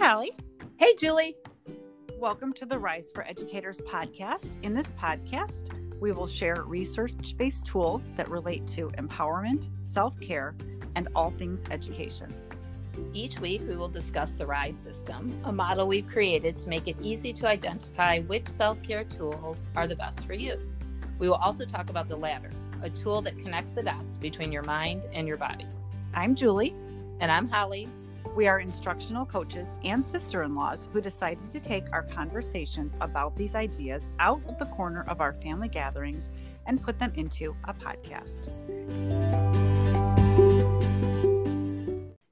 Holly. Hey, Julie. Welcome to the Rise for Educators podcast. In this podcast, we will share research based tools that relate to empowerment, self care, and all things education. Each week, we will discuss the RISE system, a model we've created to make it easy to identify which self care tools are the best for you. We will also talk about the ladder, a tool that connects the dots between your mind and your body. I'm Julie. And I'm Holly. We are instructional coaches and sister in laws who decided to take our conversations about these ideas out of the corner of our family gatherings and put them into a podcast.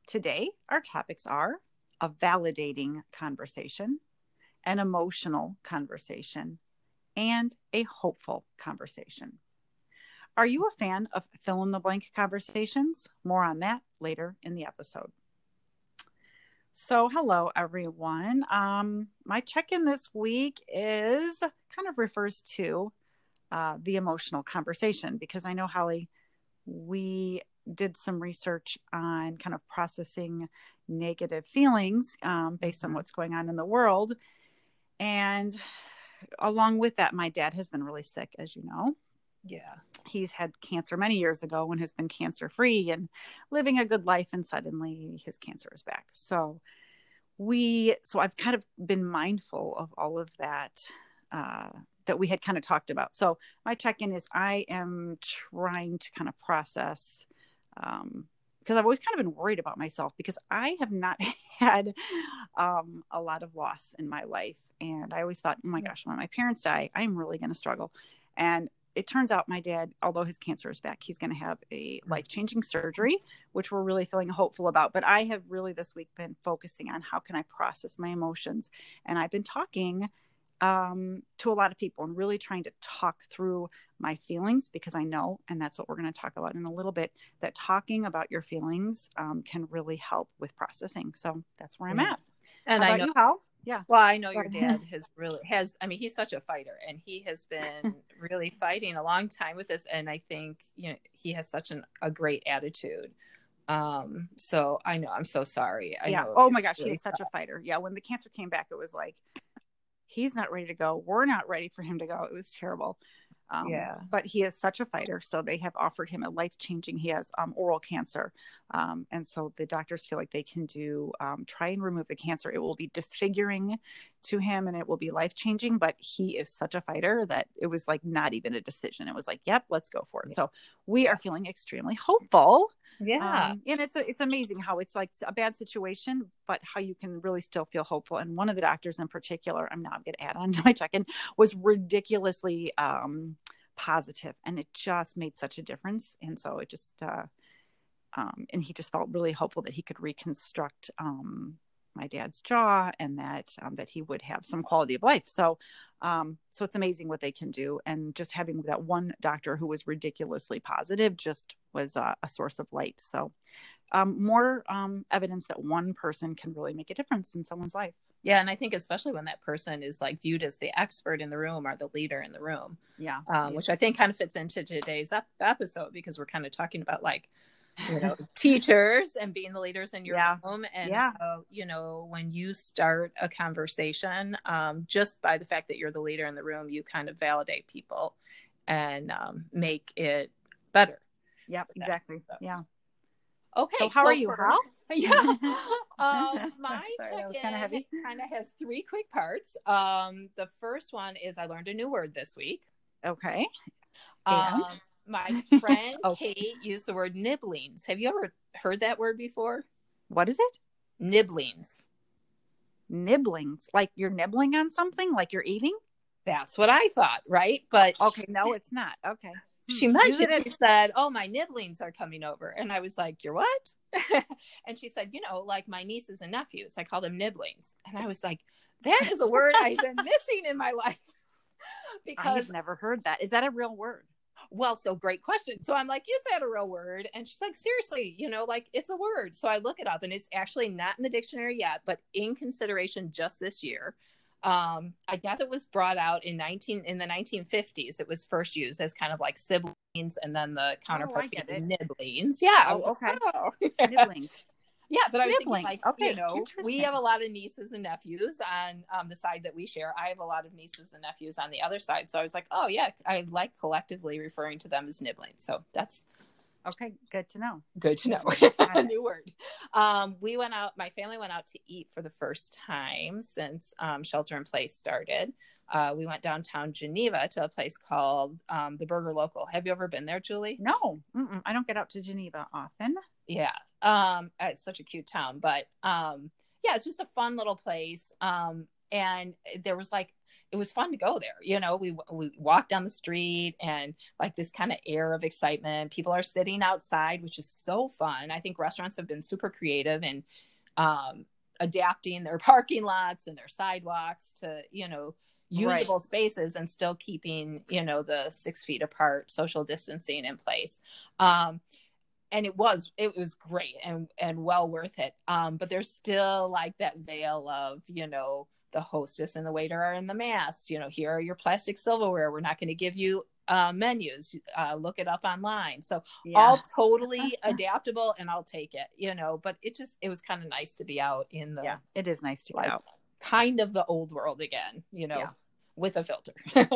Today, our topics are a validating conversation, an emotional conversation, and a hopeful conversation. Are you a fan of fill in the blank conversations? More on that later in the episode. So, hello everyone. Um, my check in this week is kind of refers to uh, the emotional conversation because I know, Holly, we did some research on kind of processing negative feelings um, based on mm-hmm. what's going on in the world. And along with that, my dad has been really sick, as you know. Yeah. He's had cancer many years ago and has been cancer free and living a good life. And suddenly his cancer is back. So we, so I've kind of been mindful of all of that. Uh, that we had kind of talked about. So my check-in is I am trying to kind of process um, because I've always kind of been worried about myself because I have not had um, a lot of loss in my life. And I always thought, oh my gosh, when my parents die, I'm really going to struggle. And it turns out my dad, although his cancer is back, he's going to have a life changing surgery, which we're really feeling hopeful about. But I have really this week been focusing on how can I process my emotions. And I've been talking um, to a lot of people and really trying to talk through my feelings because I know, and that's what we're going to talk about in a little bit, that talking about your feelings um, can really help with processing. So that's where I'm at. And how I know you, how yeah. Well i know your dad has really has i mean he's such a fighter and he has been really fighting a long time with this and i think you know he has such an, a great attitude. Um so i know i'm so sorry. I yeah. oh my gosh really he is such a fighter. Yeah when the cancer came back it was like he's not ready to go. We're not ready for him to go. It was terrible um, yeah. But he is such a fighter. So they have offered him a life changing, he has um, oral cancer. Um, and so the doctors feel like they can do, um, try and remove the cancer. It will be disfiguring to him and it will be life changing. But he is such a fighter that it was like not even a decision. It was like, yep, let's go for it. Yeah. So we are feeling extremely hopeful yeah. Um, and it's a, it's amazing how it's like a bad situation but how you can really still feel hopeful. And one of the doctors in particular i'm not going to add on to my check-in was ridiculously um, positive and it just made such a difference. And so it just uh, um, and he just felt really hopeful that he could reconstruct um, my dad's jaw and that um, that he would have some quality of life. So um, so it's amazing what they can do. And just having that one doctor who was ridiculously positive just was a, a source of light. So um, more um, evidence that one person can really make a difference in someone's life. Yeah and i think especially when that person is like viewed as the expert in the room or the leader in the room yeah, um, yeah. which i think kind of fits into today's ep- episode because we're kind of talking about like you know teachers and being the leaders in your yeah. home. And yeah. how, you know when you start a conversation um, just by the fact that you're the leader in the room you kind of validate people and um, make it better. Yep exactly. so. yeah. Okay so how so are you? for, yeah. Um, my check-in kind of heavy. kind of has three quick parts. Um, the first one is i learned a new word this week. Okay. And? um, my friend okay. Kate used the word nibblings. Have you ever heard that word before? What is it? Nibblings. Nibblings. Like you're nibbling on something, like you're eating? That's what I thought, right? But okay, she, no, it's not. Okay. She hmm. mentioned it. She said, "Oh, my nibblings are coming over," and I was like, "You're what?" and she said, "You know, like my nieces and nephews. I call them nibblings." And I was like, "That is a word I've been missing in my life." because I've never heard that. Is that a real word? Well, so great question. So I'm like, is that a real word? And she's like, seriously, you know, like it's a word. So I look it up and it's actually not in the dictionary yet, but in consideration just this year. Um, I guess it was brought out in 19 in the 1950s. It was first used as kind of like siblings, and then the counterpart oh, nibblings. Yeah. Oh, okay. Oh. nibblings. Yeah, but I was thinking like, Okay, you know, we have a lot of nieces and nephews on um, the side that we share. I have a lot of nieces and nephews on the other side. So I was like, oh yeah, I like collectively referring to them as nibbling. So that's Okay, good to know. good to know. A new word. Um, we went out. My family went out to eat for the first time since um, shelter in place started. Uh, we went downtown Geneva to a place called um, the Burger Local. Have you ever been there, Julie? No, mm-mm, I don't get out to Geneva often. Yeah. Um, it's such a cute town, but um, yeah, it's just a fun little place. Um, and there was like, it was fun to go there. You know, we we walked down the street and like this kind of air of excitement. People are sitting outside, which is so fun. I think restaurants have been super creative and um, adapting their parking lots and their sidewalks to you know usable spaces and still keeping you know the six feet apart social distancing in place. Um, and it was it was great and and well worth it um but there's still like that veil of you know the hostess and the waiter are in the masks you know here are your plastic silverware we're not going to give you uh menus uh look it up online so Yeah. all totally adaptable and i'll take it you know but it just it was kind of nice to be out in the yeah, it is nice to get out. kind of the old world again you know Yeah. with a filter Yeah.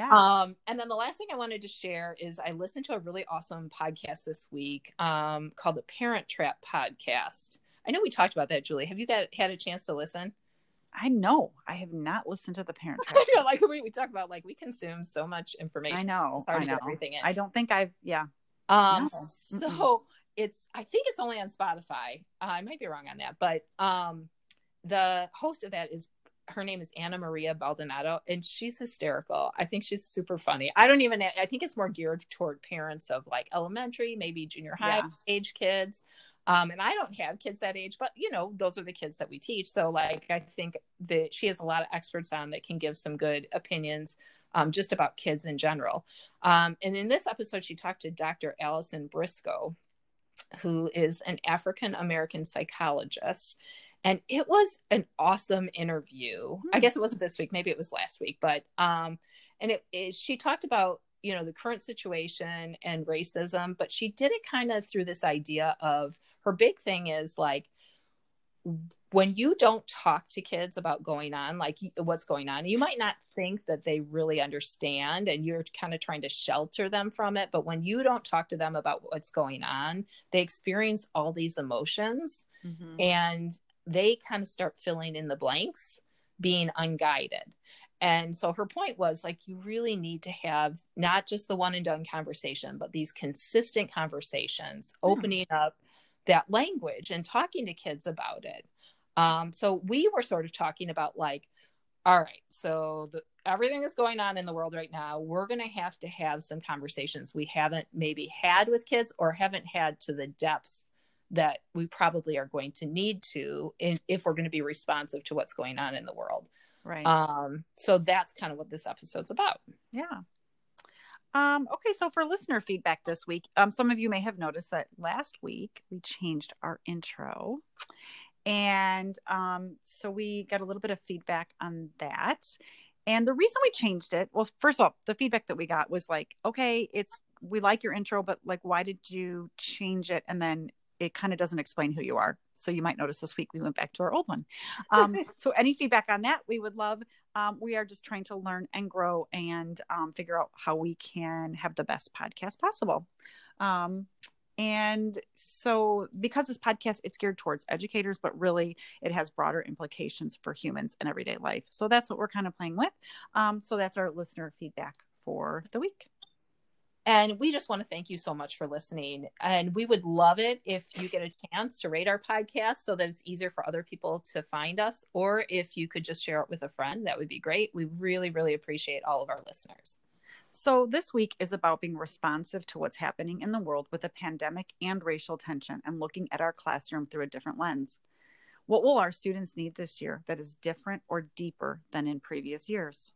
Um, and then the last thing I wanted to share is I listened to a really awesome podcast this week um, called the Parent Trap Podcast. I know we talked about that, Julie. Have you got had a chance to listen? I know. I have not listened to the parent trap. I know, like we, we talk about, like we consume so much information. I know. I know. everything in. I don't think I've. Yeah. Um, No. so it's I think it's only on Spotify. Uh, I might be wrong on that, but um, the host of that is her name is Anna Maria Baldonado, and she's hysterical. I think she's super funny. I don't even. I think it's more geared toward parents of like elementary, maybe junior high Yeah. age kids. Um, and I don't have kids that age, but you know, those are the kids that we teach. So like, I think that she has a lot of experts on that can give some good opinions um, just about kids in general. Um, and in this episode, she talked to Dr. Allison Briscoe, who is an African American psychologist. And it was an awesome interview. I guess it wasn't this week, maybe it was last week, but um, and it, it she talked about you know the current situation and racism, but she did it kind of through this idea of her big thing is like when you don't talk to kids about going on like what's going on you might not think that they really understand and you're kind of trying to shelter them from it but when you don't talk to them about what's going on they experience all these emotions Mhm. and they kind of start filling in the blanks being unguided. And so her point was like you really need to have not just the one and done conversation but these consistent conversations Hmm. opening up that language and talking to kids about it. Um, so we were sort of talking about like all right so the, everything is going on in the world right now. We're going to have to have some conversations we haven't maybe had with kids or haven't had to the depth that we probably are going to need to in, if we're going to be responsive to what's going on in the world Right. um, so that's kind of what this episode's about Yeah. Um, okay, so for listener feedback this week, um, some of you may have noticed that last week we changed our intro. And um, so we got a little bit of feedback on that. And the reason we changed it, well, first of all, the feedback that we got was like, okay, it's we like your intro, but like, why did you change it? And then it kind of doesn't explain who you are. So you might notice this week we went back to our old one. Um, so any feedback on that, we would love um, we are just trying to learn and grow and um, figure out how we can have the best podcast possible um, and so because this podcast it's geared towards educators but really it has broader implications for humans in everyday life so that's what we're kind of playing with um, so that's our listener feedback for the week And we just want to thank you so much for listening. And we would love it if you get a chance to rate our podcast so that it's easier for other people to find us. Or if you could just share it with a friend, that would be great. We really, really appreciate all of our listeners. So, this week is about being responsive to what's happening in the world with a pandemic and racial tension and looking at our classroom through a different lens. What will our students need this year that is different or deeper than in previous years?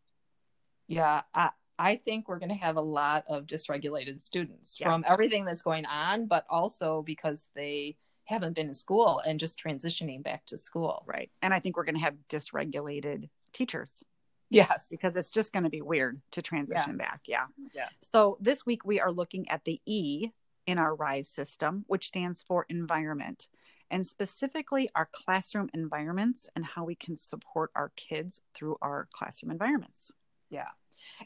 Yeah, I, I think we're going to have a lot of dysregulated students Yeah. from everything that's going on, but also because they haven't been in school and just transitioning back to school. Right. And I think we're going to have dysregulated teachers Yes. because it's just going to be weird to transition back. Yeah. Yeah. So, this week we are looking at the E in our RISE system, which stands for environment. and specifically our classroom environments and how we can support our kids through our classroom environments. Yeah.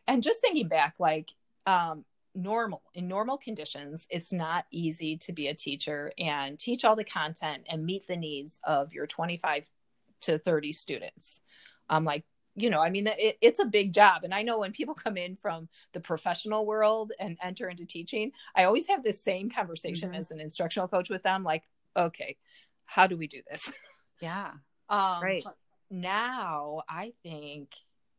And just thinking back, like, um, normal in normal conditions it's not easy to be a teacher and teach all the content and meet the needs of your 25 to 30 students. Um like you know i mean it, it's a big job. And i know when people come in from the professional world and enter into teaching i always have this same conversation mm-hmm. as an instructional coach with them like okay how do we do this? Yeah. Um right. now i think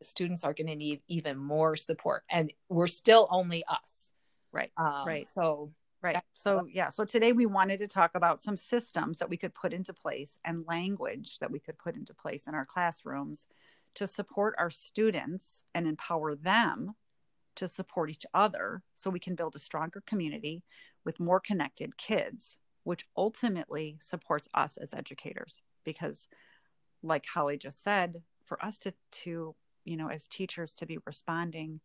students are going to need even more support and we're still only us. Right um, right. so right so yeah so today we wanted to talk about some systems that we could put into place and language that we could put into place in our classrooms to support our students and empower them to support each other so we can build a stronger community with more connected kids which ultimately supports us as educators. Because like holly just said for us to to you know as teachers to be responding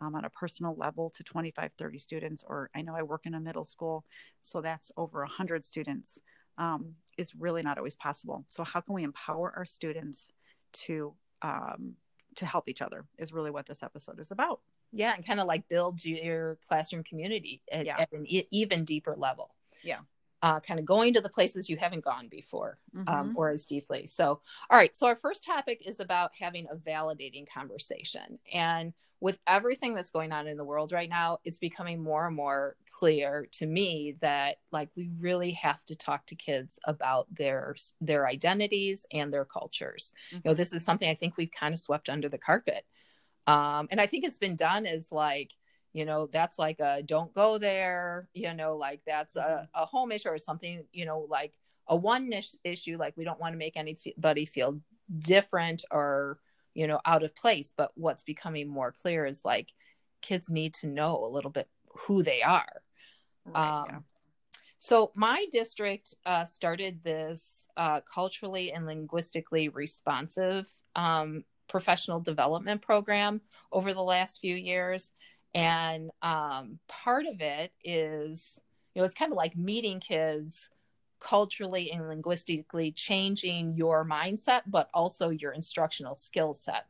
um, on a personal level to 25 30 students or i know i work in a middle school so that's over 100 students um, is really not always possible. So how can we empower our students to um, to help each other is really what this episode is about. Yeah and kind of like build your classroom community at, yeah. at an e- even deeper level. Yeah uh, kind of going to the places you haven't gone before um, mm-hmm. um, or as deeply. So, all right. So, our first topic is about having a validating conversation. And with everything that's going on in the world right now, it's becoming more and more clear to me that like we really have to talk to kids about their their identities and their cultures. Mm-hmm. You know, this is something I think we've kind of swept under the carpet. Um, and I think it's been done as like you know that's like a don't go there you know like that's a, mm-hmm. a home issue or something you know like a one issue like we don't want to make anybody feel different or you know out of place but what's becoming more clear is like kids need to know a little bit who they are right, um, yeah. so my district uh, started this uh, culturally and linguistically responsive um, professional development program over the last few years and um, part of it is you know it's kind of like meeting kids culturally and linguistically changing your mindset but also your instructional skill set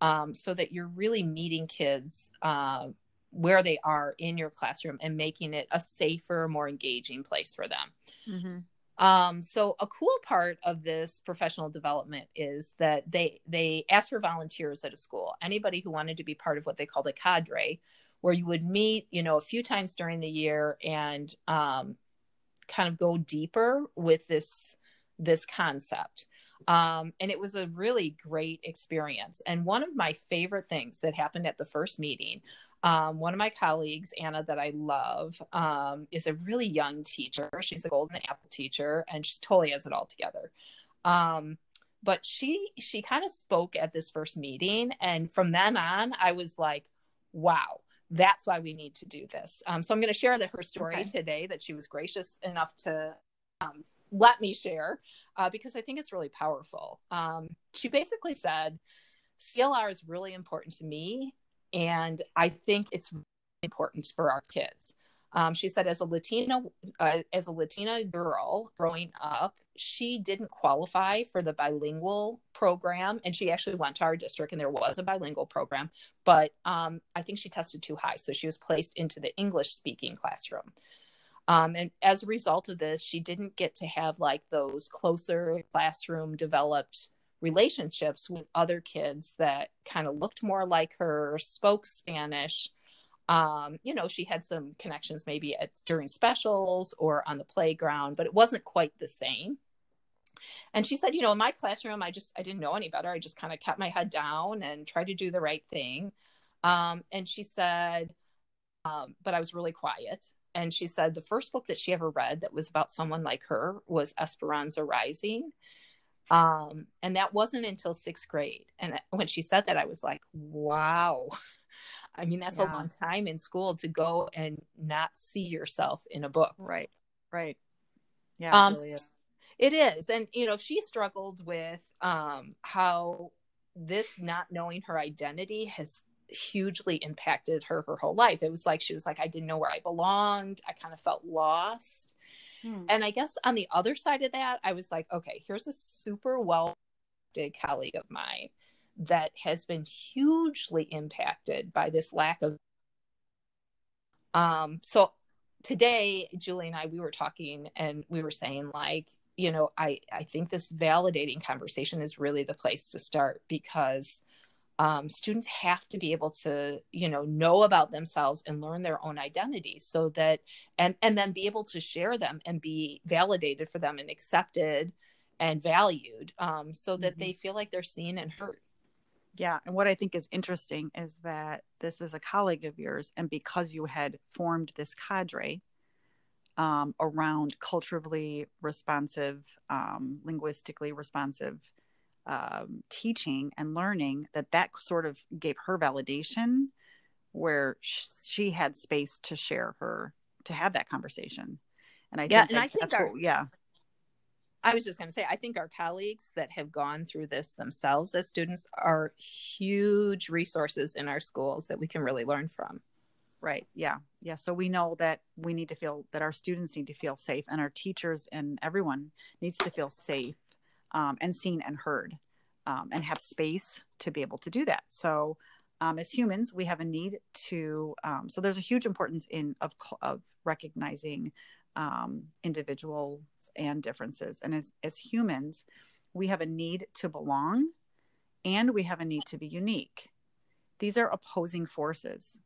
um, so that you're really meeting kids uh, where they are in your classroom and making it a safer more engaging place for them mm-hmm. Um, so a cool part of this professional development is that they they asked for volunteers at a school. Anybody who wanted to be part of what they call the cadre, where you would meet, you know, a few times during the year and um, kind of go deeper with this this concept. Um, and it was a really great experience. And one of my favorite things that happened at the first meeting, um, one of my colleagues, Anna, that I love, um, is a really young teacher. She's a golden apple teacher, and she totally has it all together. Um, but she she kind of spoke at this first meeting, and from then on, I was like, wow that's why we need to do this. Um, so I'm going to share the, her story okay. today that she was gracious enough to um, let me share uh, because I think it's really powerful. Um, she basically said, CLR is really important to me, and I think it's important for our kids. Um, she said, as a Latina, uh, as a Latina girl growing up, she didn't qualify for the bilingual program, and she actually went to our district, and there was a bilingual program, but um, I think she tested too high, so she was placed into the English-speaking classroom. Um, and as a result of this, she didn't get to have like those closer classroom developed relationships with other kids that kind of looked more like her, spoke Spanish um, you know, she had some connections maybe at during specials or on the playground, but it wasn't quite the same. And she said, you know, in my classroom, I just I didn't know any better. I just kind of kept my head down and tried to do the right thing. Um, and she said, um, but I was really quiet. And she said the first book that she ever read that was about someone like her was Esperanza Rising. Um, and that wasn't until sixth grade. And when she said that, I was like, wow. I mean, that's yeah. a long time in school to go and not see yourself in a book. Right. Right. Yeah. Um, it, really is. it is. And, you know, she struggled with um, how this not knowing her identity has hugely impacted her her whole life. It was like she was like, I didn't know where I belonged. I kind of felt lost. Hmm. And I guess on the other side of that, I was like, okay, here's a super well did colleague of mine that has been hugely impacted by this lack of um so today julie and i we were talking and we were saying like you know i i think this validating conversation is really the place to start because um, students have to be able to you know know about themselves and learn their own identity so that and and then be able to share them and be validated for them and accepted and valued um, so that mm-hmm. they feel like they're seen and heard yeah and what i think is interesting is that this is a colleague of yours and because you had formed this cadre um, around culturally responsive um, linguistically responsive um, teaching and learning that that sort of gave her validation where she had space to share her to have that conversation and i yeah, think, and I think our, what, yeah I was just going to say, I think our colleagues that have gone through this themselves as students are huge resources in our schools that we can really learn from. Right. Yeah. Yeah. So we know that we need to feel that our students need to feel safe and our teachers and everyone needs to feel safe um, and seen and heard um, and have space to be able to do that. So, um, as humans, we have a need to. Um, so, there's a huge importance in of of recognizing um, individuals and differences. And as as humans, we have a need to belong, and we have a need to be unique. These are opposing forces.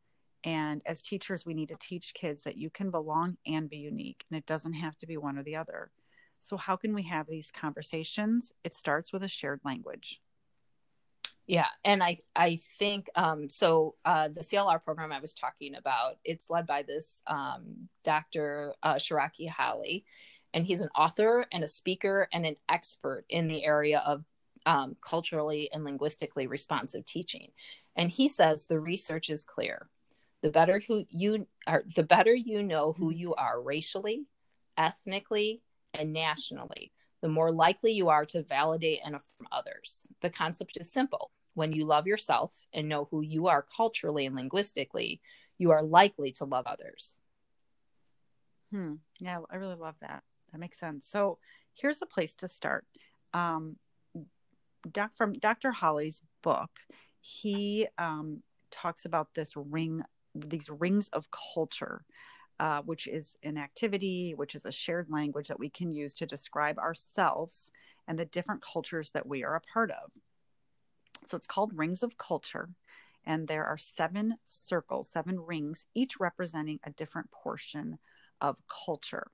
And as teachers, we need to teach kids that you can belong and be unique, and it doesn't have to be one or the other. So, how can we have these conversations? It starts with a shared language. Yeah, and I I think um, so. Uh, the CLR program I was talking about, it's led by this um, Dr. Uh, Sharroky Hollie, and he's an author and a speaker and an expert in the area of um, culturally and linguistically responsive teaching. And he says the research is clear: the better who you are, the better you know who you are racially, ethnically, and nationally, the more likely you are to validate and affirm others. The concept is simple. When you love yourself and know who you are culturally and linguistically, you are likely to love others. Hmm. Yeah, I really love that. That makes sense. So here's a place to start. Um, doc, from Dr. Hollie's book, he um, talks about this ring, these rings of culture uh, which is an activity, which is a shared language that we can use to describe ourselves and the different cultures that we are a part of. So it's called Rings of Culture. And there are seven circles, seven rings, each representing a different portion of culture.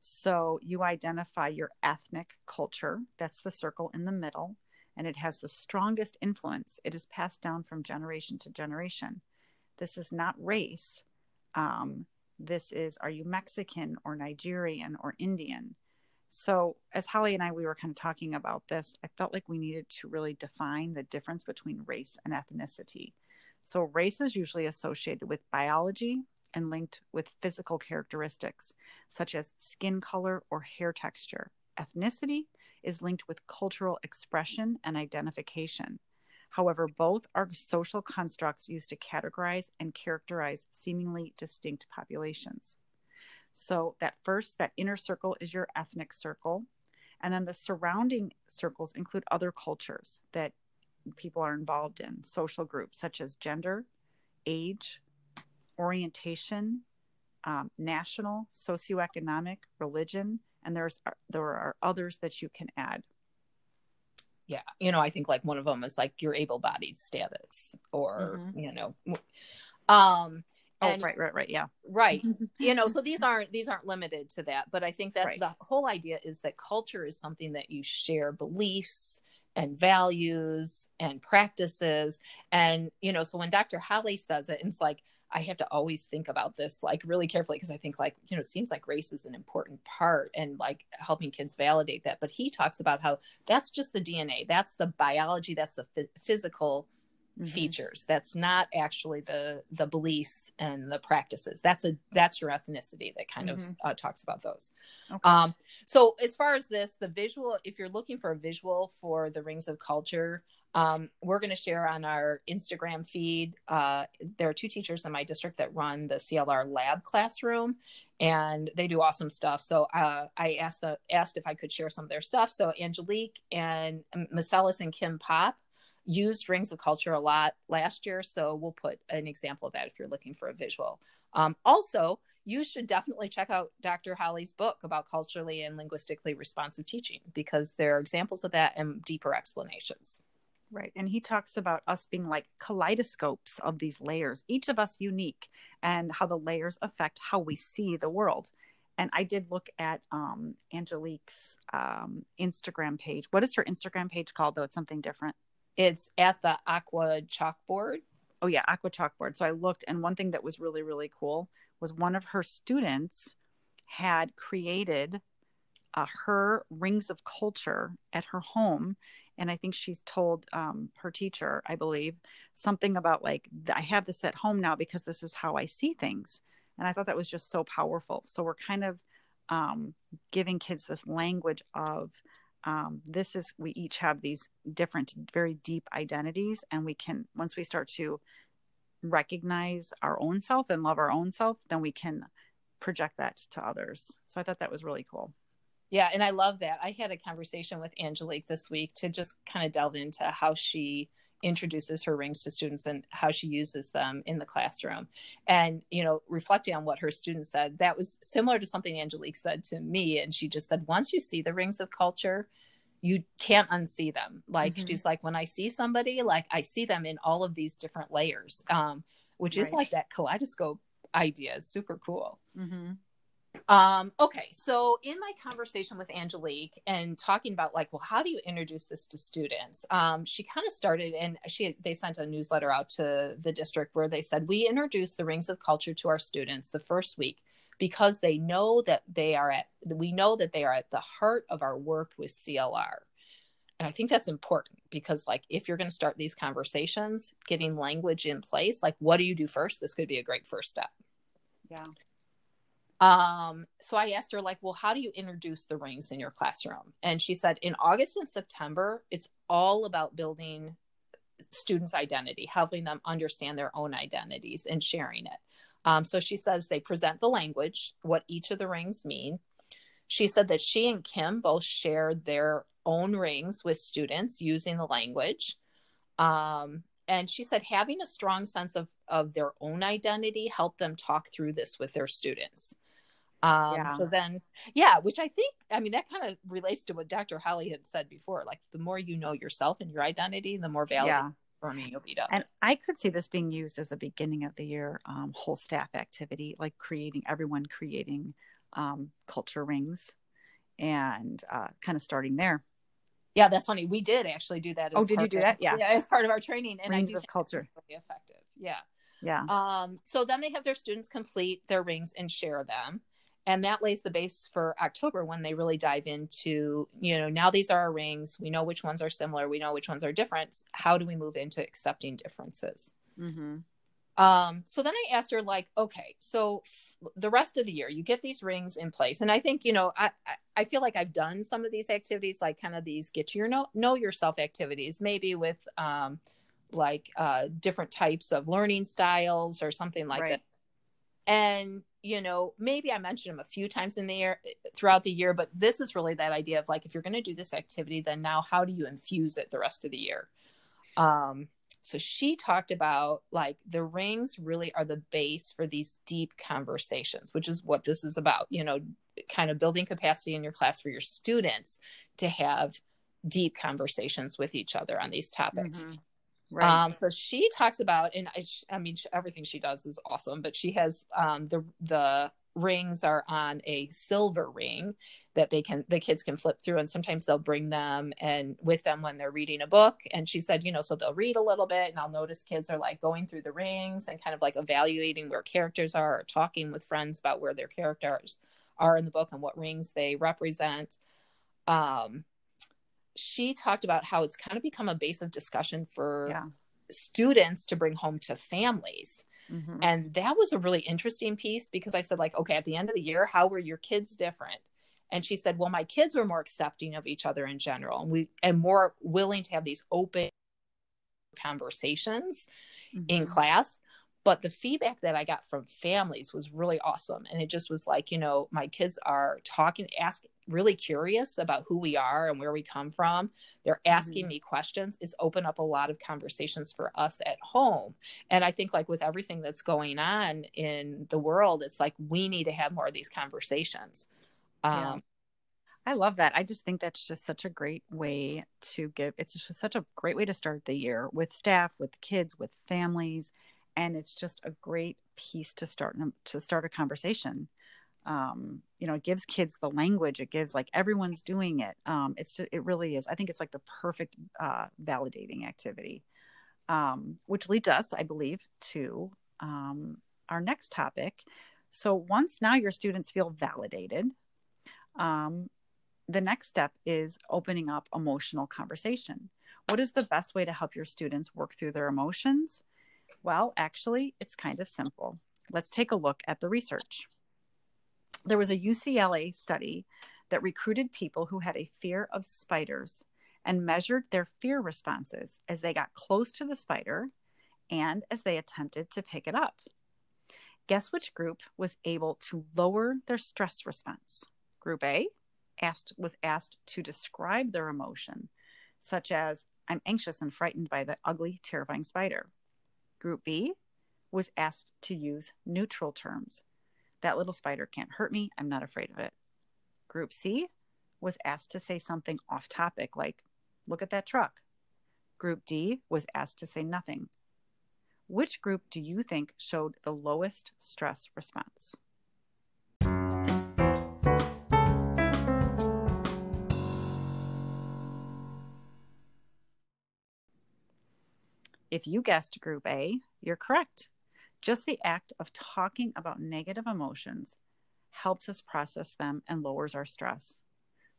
So you identify your ethnic culture, that's the circle in the middle, and it has the strongest influence. It is passed down from generation to generation. This is not race. Um, this is are you Mexican or Nigerian or Indian? So, as Holly and I, we were kind of talking about this, I felt like we needed to really define the difference between race and ethnicity. So, race is usually associated with biology and linked with physical characteristics, such as skin color or hair texture. Ethnicity is linked with cultural expression and identification. However, both are social constructs used to categorize and characterize seemingly distinct populations. So, that first, that inner circle is your ethnic circle. And then the surrounding circles include other cultures that people are involved in, social groups such as gender, age, orientation, um, national, socioeconomic, religion, and there's there are others that you can add yeah you know i think like one of them is like your able-bodied status or mm-hmm. you know um oh and, right right right yeah right you know so these aren't these aren't limited to that but i think that right. the whole idea is that culture is something that you share beliefs and values and practices and you know so when dr Hollie says it it's like I have to always think about this like really carefully because I think like you know it seems like race is an important part and like helping kids validate that. But he talks about how that's just the DNA, that's the biology, that's the physical mm-hmm. features. That's not actually the the beliefs and the practices. That's a that's your ethnicity that kind mm-hmm. of uh, talks about those. Okay. Um, so as far as this, the visual, if you're looking for a visual for the rings of culture, Um, we're going to share on our Instagram feed. Uh, there are two teachers in my district that run the CLR lab classroom, and they do awesome stuff. So uh, I asked the asked if I could share some of their stuff. So Angelique and Marcellus and Kim Pop used Rings of Culture a lot last year. So we'll put an example of that if you're looking for a visual. Um, also, you should definitely check out Dr. Hollie's book about culturally and linguistically responsive teaching because there are examples of that and deeper explanations. Right. And he talks about us being like kaleidoscopes of these layers, each of us unique, and how the layers affect how we see the world. And I did look at um, Angelique's um, Instagram page. What is her Instagram page called, though? It's something different. It's at the Aqua Chalkboard. Oh, yeah, Aqua Chalkboard. So I looked, and one thing that was really, really cool was one of her students had created uh, her rings of culture at her home and i think she's told um, her teacher i believe something about like i have this at home now because this is how i see things and i thought that was just so powerful so we're kind of um, giving kids this language of um, this is we each have these different very deep identities and we can once we start to recognize our own self and love our own self then we can project that to others so i thought that was really cool yeah, and I love that. I had a conversation with Angelique this week to just kind of delve into how she introduces her rings to students and how she uses them in the classroom. And, you know, reflecting on what her students said, that was similar to something Angelique said to me. And she just said, once you see the rings of culture, you can't unsee them. Like mm-hmm. she's like, when I see somebody, like I see them in all of these different layers, um, which right. is like that kaleidoscope idea. It's super cool. Mm-hmm. Um, okay, so in my conversation with Angelique and talking about like, well, how do you introduce this to students? Um, she kind of started and she they sent a newsletter out to the district where they said we introduce the rings of culture to our students the first week because they know that they are at we know that they are at the heart of our work with CLR. And I think that's important because like if you're going to start these conversations, getting language in place, like what do you do first? This could be a great first step. Yeah. Um, so I asked her, like, well, how do you introduce the rings in your classroom? And she said, in August and September, it's all about building students' identity, helping them understand their own identities and sharing it. Um, so she says they present the language, what each of the rings mean. She said that she and Kim both shared their own rings with students using the language. Um, and she said having a strong sense of, of their own identity helped them talk through this with their students. Um, yeah. So then, yeah, which I think, I mean, that kind of relates to what Dr. Hollie had said before. Like, the more you know yourself and your identity, the more valuable yeah. for me you'll be done. And I could see this being used as a beginning of the year um, whole staff activity, like creating everyone creating um, culture rings and uh, kind of starting there. Yeah, that's funny. We did actually do that. oh, did you do that? Yeah. yeah, as part of our training. And rings of culture. Really effective. Yeah. Yeah. Um, so then they have their students complete their rings and share them and that lays the base for october when they really dive into you know now these are our rings we know which ones are similar we know which ones are different how do we move into accepting differences mm-hmm. um, so then i asked her like okay so f- the rest of the year you get these rings in place and i think you know I, I feel like i've done some of these activities like kind of these get to your know, know yourself activities maybe with um, like uh, different types of learning styles or something like right. that and you know maybe i mentioned them a few times in the year throughout the year but this is really that idea of like if you're going to do this activity then now how do you infuse it the rest of the year um so she talked about like the rings really are the base for these deep conversations which is what this is about you know kind of building capacity in your class for your students to have deep conversations with each other on these topics mm-hmm. Right. Um, so she talks about, and I, I mean, everything she does is awesome, but she has um, the the rings are on a silver ring that they can the kids can flip through and sometimes they'll bring them and with them when they're reading a book and she said you know so they'll read a little bit and i'll notice kids are like going through the rings and kind of like evaluating where characters are or talking with friends about where their characters are in the book and what rings they represent um she talked about how it's kind of become a base of discussion for yeah. students to bring home to families. Mm-hmm. And that was a really interesting piece because I said, like, okay, at the end of the year, how were your kids different? And she said, well, my kids were more accepting of each other in general, and we and more willing to have these open conversations mm-hmm. in class but the feedback that i got from families was really awesome and it just was like you know my kids are talking ask really curious about who we are and where we come from they're asking mm-hmm. me questions it's opened up a lot of conversations for us at home and i think like with everything that's going on in the world it's like we need to have more of these conversations yeah. um, I love that. I just think that's just such a great way to give. It's just such a great way to start the year with staff, with kids, with families, and it's just a great piece to start to start a conversation. Um, you know it gives kids the language it gives like everyone's doing it. Um, it's just, it really is i think it's like the perfect uh, validating activity. Um, which leads us i believe to um, our next topic. So once now your students feel validated um, the next step is opening up emotional conversation. What is the best way to help your students work through their emotions well, actually, it's kind of simple. Let's take a look at the research. There was a UCLA study that recruited people who had a fear of spiders and measured their fear responses as they got close to the spider and as they attempted to pick it up. Guess which group was able to lower their stress response? Group A asked was asked to describe their emotion, such as I'm anxious and frightened by the ugly, terrifying spider. Group B was asked to use neutral terms. That little spider can't hurt me. I'm not afraid of it. Group C was asked to say something off topic, like, look at that truck. Group D was asked to say nothing. Which group do you think showed the lowest stress response? If you guessed group A, you're correct. Just the act of talking about negative emotions helps us process them and lowers our stress.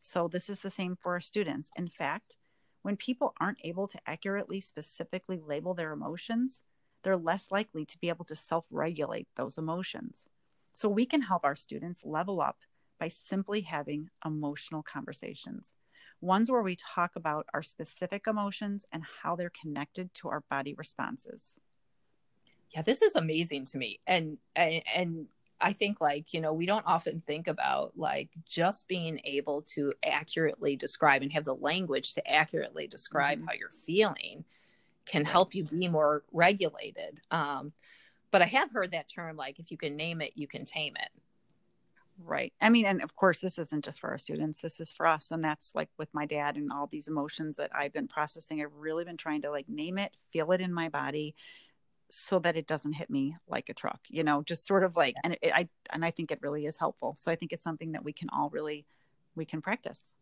So, this is the same for our students. In fact, when people aren't able to accurately, specifically label their emotions, they're less likely to be able to self regulate those emotions. So, we can help our students level up by simply having emotional conversations ones where we talk about our specific emotions and how they're connected to our body responses. Yeah, this is amazing to me. And and, and I think like, you know, we don't often think about like just being able to accurately describe and have the language to accurately describe mm-hmm. how you're feeling can help you be more regulated. Um, but I have heard that term like if you can name it, you can tame it. Right. I mean, and of course, this isn't just for our students, this is for us. And that's like with my dad and all these emotions that I've been processing. I've really been trying to like name it, feel it in my body so that it doesn't hit me like a truck, you know, just sort of like, and it, I, and I think it really is helpful. So I think it's something that we can all really, we can practice.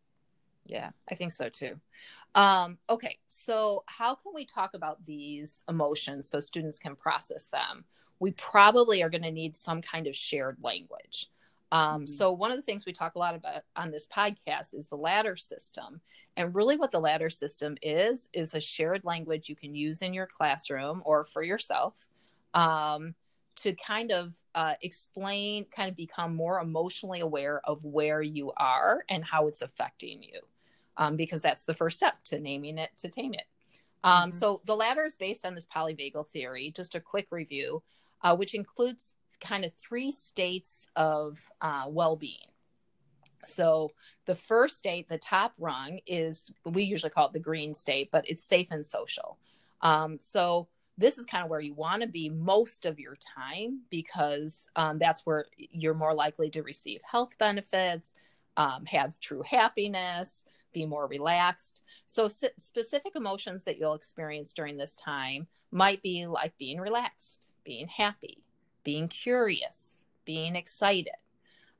Yeah, I think so too. Um, okay, so how can we talk about these emotions so students can process them? We probably are going to need some kind of shared language. Um, mm-hmm. So, one of the things we talk a lot about on this podcast is the ladder system. And really, what the ladder system is, is a shared language you can use in your classroom or for yourself um, to kind of uh, explain, kind of become more emotionally aware of where you are and how it's affecting you. Um, because that's the first step to naming it, to tame it. Um, mm-hmm. So, the ladder is based on this polyvagal theory. Just a quick review, uh, which includes kind of three states of uh, well being. So, the first state, the top rung, is we usually call it the green state, but it's safe and social. Um, so, this is kind of where you want to be most of your time because um, that's where you're more likely to receive health benefits, um, have true happiness, be more relaxed. So, s- specific emotions that you'll experience during this time might be like being relaxed, being happy, being curious, being excited.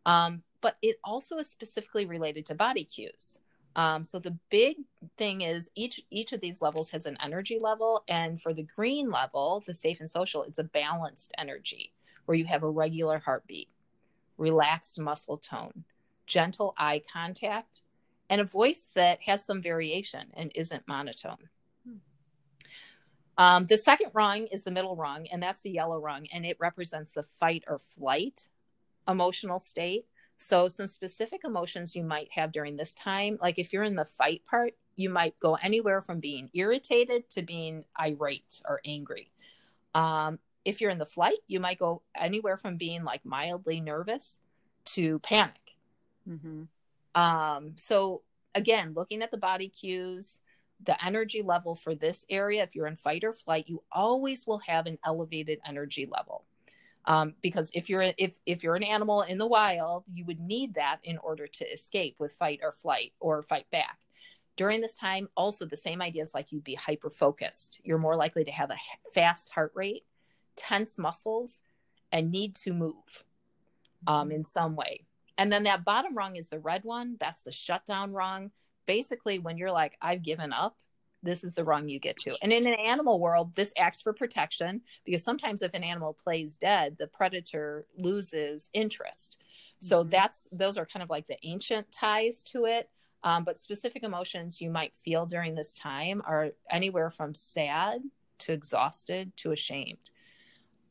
Um, but it also is specifically related to body cues. Um, so the big thing is each each of these levels has an energy level, and for the green level, the safe and social, it's a balanced energy where you have a regular heartbeat, relaxed muscle tone, gentle eye contact, and a voice that has some variation and isn't monotone. Um, the second rung is the middle rung, and that's the yellow rung, and it represents the fight or flight emotional state. So, some specific emotions you might have during this time, like if you're in the fight part, you might go anywhere from being irritated to being irate or angry. Um, if you're in the flight, you might go anywhere from being like mildly nervous to panic. Mm-hmm. Um, so again, looking at the body cues, the energy level for this area, if you're in fight or flight, you always will have an elevated energy level. Um, because if you're if if you're an animal in the wild, you would need that in order to escape with fight or flight or fight back. During this time, also the same ideas like you'd be hyper focused. You're more likely to have a fast heart rate, tense muscles, and need to move um, mm-hmm. in some way. And then that bottom rung is the red one. That's the shutdown rung. Basically, when you're like, I've given up, this is the rung you get to. And in an animal world, this acts for protection because sometimes if an animal plays dead, the predator loses interest. So mm-hmm. that's those are kind of like the ancient ties to it. Um, but specific emotions you might feel during this time are anywhere from sad to exhausted to ashamed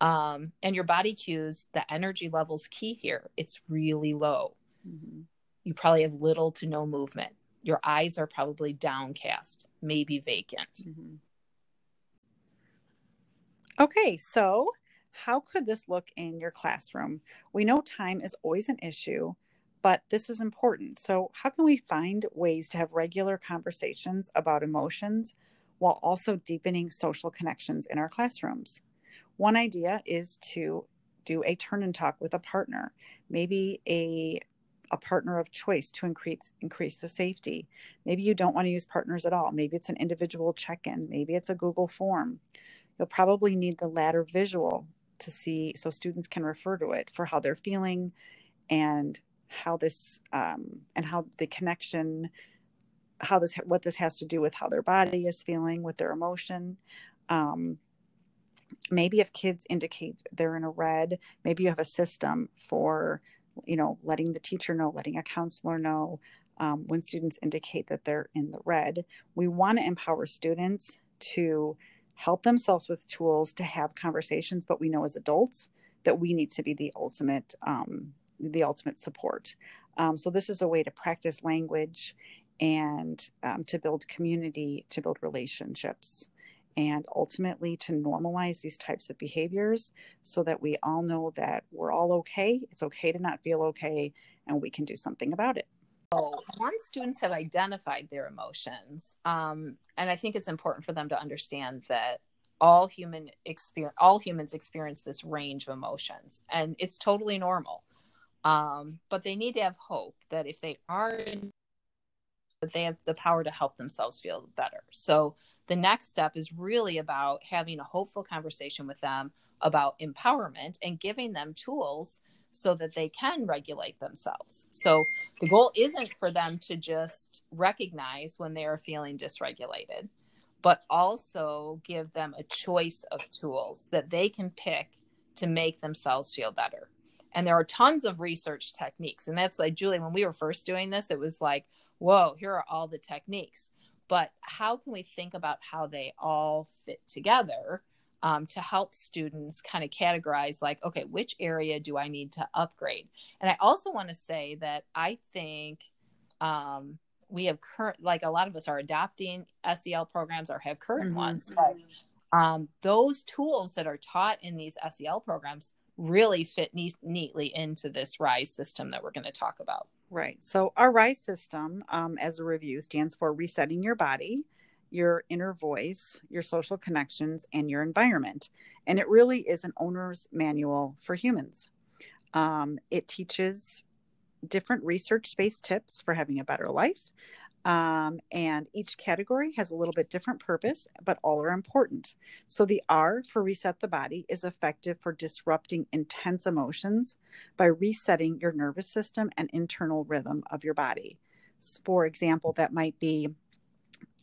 um, and your body cues the energy levels key here it's really low mm-hmm. you probably have little to no movement your eyes are probably downcast maybe vacant. Mm-hmm. okay so how could this look in your classroom? We know time is always an issue but this is important. So how can we find ways to have regular conversations about emotions while also deepening social connections in our classrooms? One idea is to do a turn and talk with a partner, maybe a a partner of choice to increase increase the safety. Maybe you don't want to use partners at all. Maybe it's an individual check-in, maybe it's a Google form. You'll probably need the latter visual to see so students can refer to it for how they're feeling and how this um, and how the connection how this what this has to do with how their body is feeling with their emotion um, maybe if kids indicate they're in a red maybe you have a system for you know letting the teacher know letting a counselor know um, when students indicate that they're in the red. We want to empower students to help themselves with tools to have conversations but we know as adults that we need to be the ultimate um, the ultimate support. Um, so this is a way to practice language and um, to build community to build relationships and ultimately to normalize these types of behaviors so that we all know that we're all okay. It's okay to not feel okay, and we can do something about it. So once students have identified their emotions, um, and I think it's important for them to understand that all human experience, all humans experience this range of emotions, and it's totally normal. Um, but they need to have hope that if they are in that they have the power to help themselves feel better. So the next step is really about having a hopeful conversation with them about empowerment and giving them tools so that they can regulate themselves. So the goal isn't for them to just recognize when they are feeling dysregulated, but also give them a choice of tools that they can pick to make themselves feel better. And there are tons of research techniques. And that's like, Julie, when we were first doing this, it was like, whoa, here are all the techniques. But how can we think about how they all fit together um, to help students kind of categorize, like, okay, which area do I need to upgrade? And I also want to say that I think um, we have current, like, a lot of us are adopting SEL programs or have current mm-hmm. ones, but um, those tools that are taught in these SEL programs really fit ne- neatly into this RISE system that we're going to talk about. Right. So, our RISE system, um, as a review, stands for resetting your body, your inner voice, your social connections, and your environment. And it really is an owner's manual for humans. Um, it teaches different research based tips for having a better life, um, and each category has a little bit different purpose, but all are important. So the R for reset the body is effective for disrupting intense emotions by resetting your nervous system and internal rhythm of your body. For example, that might be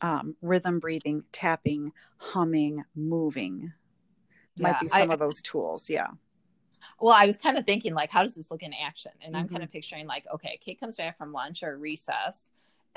um, rhythm breathing, tapping, humming, moving. Might yeah, be some I, of those tools. Yeah. Well, I was kind of thinking, like, how does this look in action? And mm-hmm. I'm kind of picturing, like, okay, Kate comes back from lunch or recess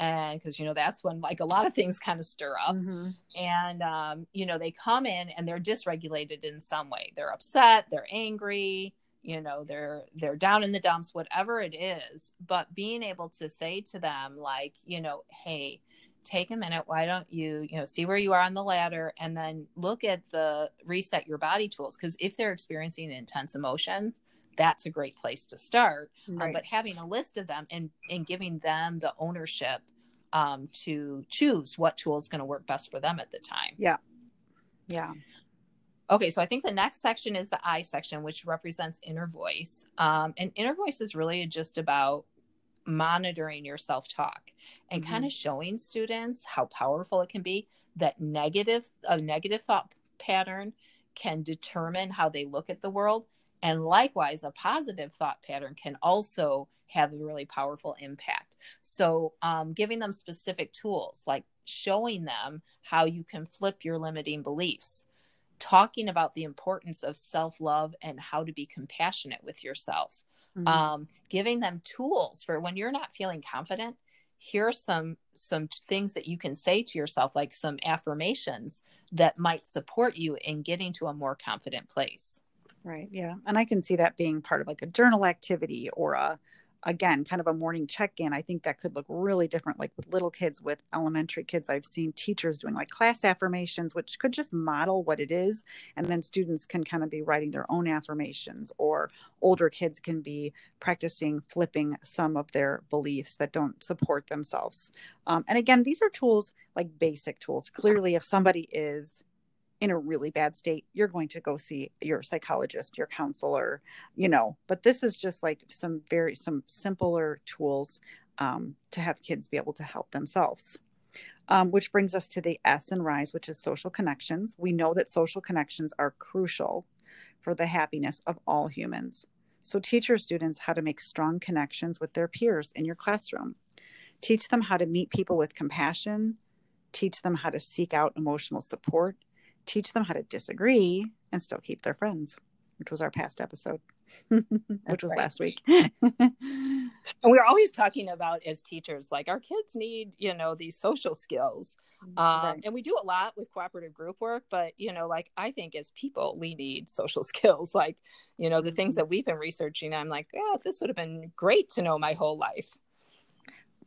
and because you know that's when like a lot of things kind of stir up. Mm-hmm. and um, you know they come in and they're dysregulated in some way. They're upset they're angry you know they're they're down in the dumps whatever it is. But being able to say to them like you know hey take a minute. Why don't you you know see where you are on the ladder and then look at the reset your body tools. Because if they're experiencing intense emotions that's a great place to start um, right. but having a list of them and and giving them the ownership um, to choose what tool is going to work best for them at the time yeah yeah Okay, so I think the next section is the I section, which represents inner voice. Um, and inner voice is really just about monitoring your self talk and mm-hmm. kind of showing students how powerful it can be that negative a negative thought pattern can determine how they look at the world and likewise a positive thought pattern can also have a really powerful impact. So um, giving them specific tools like showing them how you can flip your limiting beliefs talking about the importance of self-love and how to be compassionate with yourself. Mm-hmm. um, giving them tools for when you're not feeling confident here's some some things that you can say to yourself like some affirmations that might support you in getting to a more confident place right yeah and i can see that being part of like a journal activity or a again kind of a morning check-in. I think that could look really different like with little kids with elementary kids. I've seen teachers doing like class affirmations which could just model what it is and then students can kind of be writing their own affirmations or older kids can be practicing flipping some of their beliefs that don't support themselves. Um, and again these are tools like basic tools. Clearly if somebody is in a really bad state, you're going to go see your psychologist, your counselor, you know. But this is just like some very some simpler tools um, to have kids be able to help themselves. Um, which brings us to the S and Rise, which is social connections. We know that social connections are crucial for the happiness of all humans. So teach your students how to make strong connections with their peers in your classroom. Teach them how to meet people with compassion. Teach them how to seek out emotional support teach them how to disagree and still keep their friends, which was our past episode, which was right. last week. and we're always talking about as teachers, like our kids need, you know, these social skills. Mm, um, right. And we do a lot with cooperative group work, but, you know, like I think as people, we need social skills. Like, you know, the things mm-hmm. that we've been researching, I'm like, oh, this would have been great to know my whole life.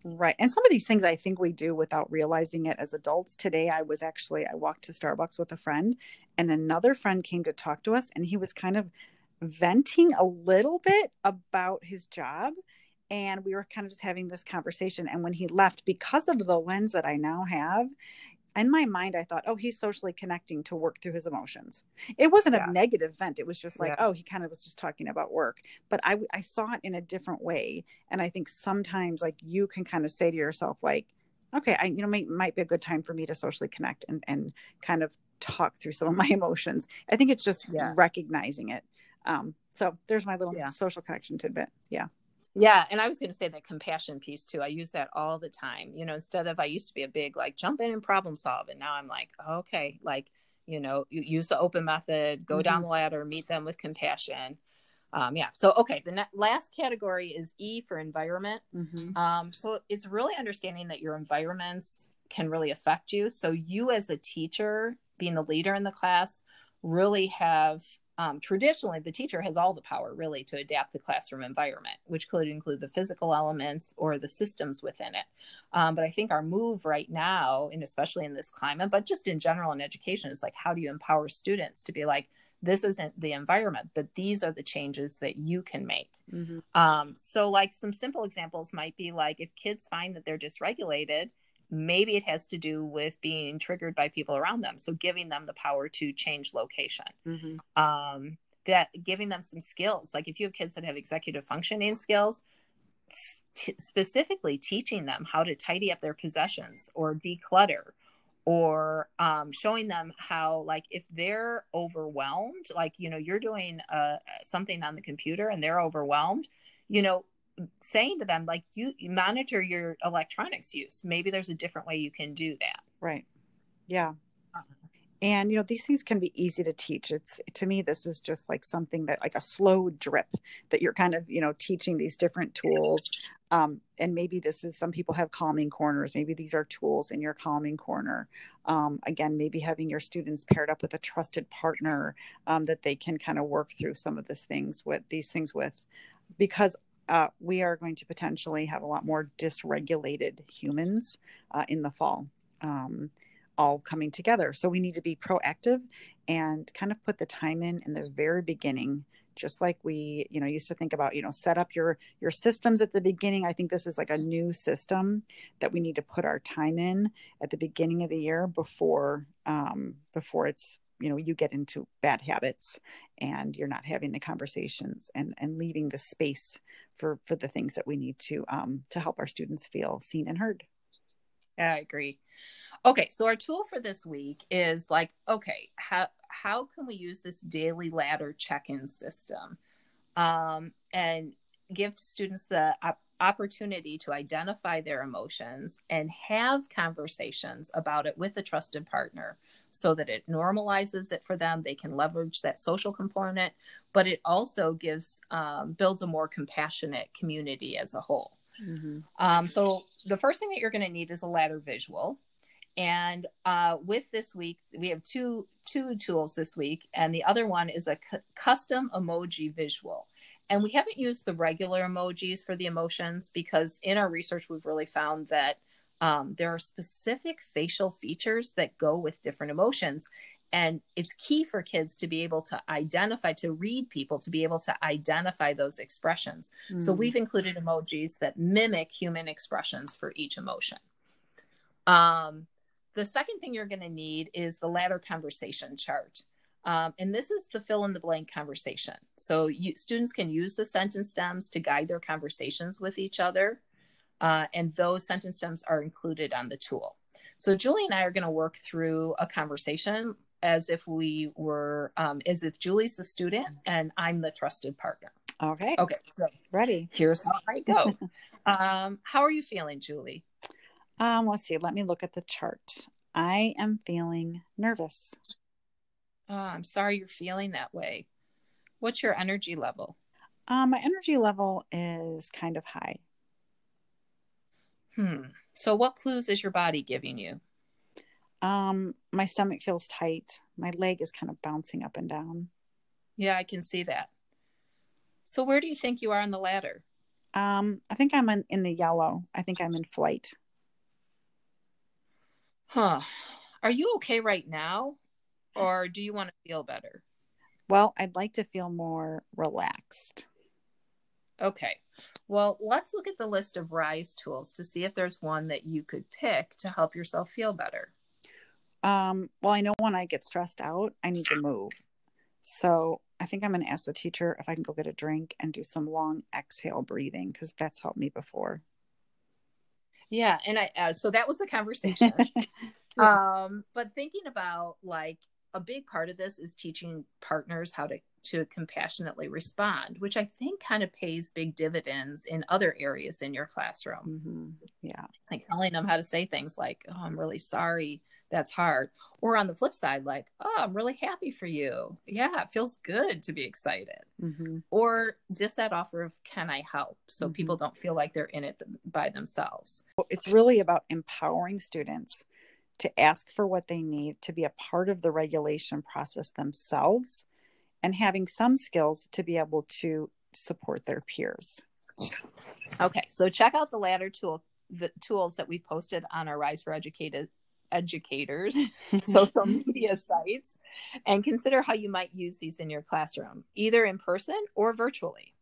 Right. And some of these things I think we do without realizing it as adults. Today, I was actually, I walked to Starbucks with a friend, and another friend came to talk to us, and he was kind of venting a little bit about his job. And we were kind of just having this conversation. And when he left, because of the lens that I now have, in my mind, I thought, oh, he's socially connecting to work through his emotions. It wasn't yeah. a negative vent. It was just like, yeah. oh, he kind of was just talking about work. But I, I saw it in a different way. And I think sometimes, like, you can kind of say to yourself, like, okay, I, you know, might, might be a good time for me to socially connect and, and kind of talk through some of my emotions. I think it's just yeah. recognizing it. Um, so there's my little social connection tidbit. Yeah. Yeah, and I was going to say that compassion piece too. I use that all the time. You know, instead of I used to be a big like jump in and problem solve, and now I'm like, okay, like you know, you use the open method, go mm-hmm. down the ladder, meet them with compassion. Um, yeah. So okay, the ne- last category is E for environment. Mm-hmm. Um, so it's really understanding that your environments can really affect you. So you as a teacher, being the leader in the class, really have um, traditionally the teacher has all the power really to adapt the classroom environment which could include the physical elements or the systems within it um, but i think our move right now and especially in this climate but just in general in education is like how do you empower students to be like this isn't the environment but these are the changes that you can make mm-hmm. um, so like some simple examples might be like if kids find that they're dysregulated maybe it has to do with being triggered by people around them. So giving them the power to change location. Mm-hmm. um, that giving them some skills. Like if you have kids that have executive functioning skills t- specifically teaching them how to tidy up their possessions or declutter or um, showing them how like if they're overwhelmed like you know you're doing uh, something on the computer and they're overwhelmed you know saying to them like you, you monitor your electronics use. Maybe there's a different way you can do that. Right. Yeah. Uh-huh. and you know these things can be easy to teach. It's to me this is just like something that like a slow drip that you're kind of you know teaching these different tools. Um, and maybe this is some people have calming corners. Maybe these are tools in your calming corner. Um, again maybe having your students paired up with a trusted partner um, that they can kind of work through some of these things with these things with. Because uh, we are going to potentially have a lot more dysregulated humans uh, in the fall. Um, all coming together. So we need to be proactive and kind of put the time in in the very beginning just like we you know used to think about you know set up your your systems at the beginning i think this is like a new system that we need to put our time in at the beginning of the year before um before it's you know you get into bad habits and you're not having the conversations and and leaving the space for for the things that we need to um to help our students feel seen and heard. Yeah, i agree. Okay, so our tool for this week is like, okay, how how can we use this daily ladder check-in system, um, and give students the op- opportunity to identify their emotions and have conversations about it with a trusted partner, so that it normalizes it for them. They can leverage that social component, but it also gives um, builds a more compassionate community as a whole. Mm-hmm. Um, so the first thing that you're going to need is a ladder visual and uh, with this week we have two two tools this week and the other one is a cu- custom emoji visual and we haven't used the regular emojis for the emotions because in our research we've really found that um, there are specific facial features that go with different emotions and it's key for kids to be able to identify to read people to be able to identify those expressions mm. so we've included emojis that mimic human expressions for each emotion um, the second thing you're going to need is the ladder conversation chart. Um, and this is the fill in the blank conversation. So you, students can use the sentence stems to guide their conversations with each other. Uh, and those sentence stems are included on the tool. So Julie and I are going to work through a conversation as if we were, um, as if Julie's the student and I'm the trusted partner. Okay. Okay. So ready. Here's how I go. um, how are you feeling, Julie? Um, let's see. Let me look at the chart. I am feeling nervous. Oh, I'm sorry you're feeling that way. What's your energy level? Um, my energy level is kind of high. Hmm. So, what clues is your body giving you? Um, my stomach feels tight. My leg is kind of bouncing up and down. Yeah, I can see that. So, where do you think you are on the ladder? Um, I think I'm in, in the yellow. I think I'm in flight. Huh. Are you okay right now? Or do you want to feel better? Well, I'd like to feel more relaxed. Okay. Well, let's look at the list of RISE tools to see if there's one that you could pick to help yourself feel better. Um, well, I know when I get stressed out, I need to move. So I think I'm going to ask the teacher if I can go get a drink and do some long exhale breathing because that's helped me before. Yeah, and I uh, so that was the conversation. um, but thinking about like a big part of this is teaching partners how to to compassionately respond, which I think kind of pays big dividends in other areas in your classroom. Mm-hmm. Yeah, like telling them how to say things like, "Oh, I'm really sorry." that's hard. Or on the flip side, like, oh, I'm really happy for you. Yeah, it feels good to be excited. Mm-hmm. Or just that offer of, can I help? So mm-hmm. people don't feel like they're in it by themselves. It's really about empowering students to ask for what they need to be a part of the regulation process themselves and having some skills to be able to support their peers. Okay, so check out the ladder tool the tools that we posted on our Rise for Educated educators, social media sites, and consider how you might use these in your classroom, either in person or virtually.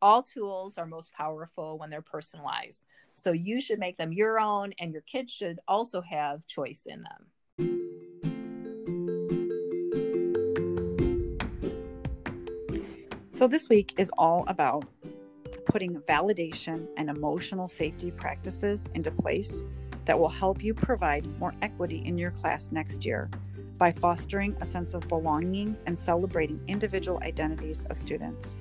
All tools are most powerful when they're personalized, so you should make them your own, and your kids should also have choice in them. So, this week is all about putting validation and emotional safety practices into place that will help you provide more equity in your class next year by fostering a sense of belonging and celebrating individual identities of students.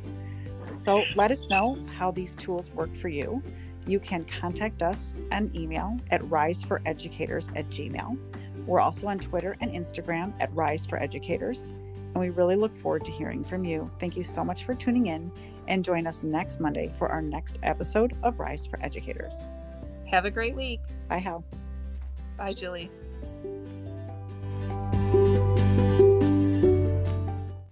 So let us know how these tools work for you. You can contact us an email at riseforeducators at gmail. We're also on Twitter and Instagram at Rise for Educators. And we really look forward to hearing from you. Thank you so much for tuning in and join us next Monday for our next episode of Rise for Educators. Have a great week. Bye, Hal. Bye, Julie.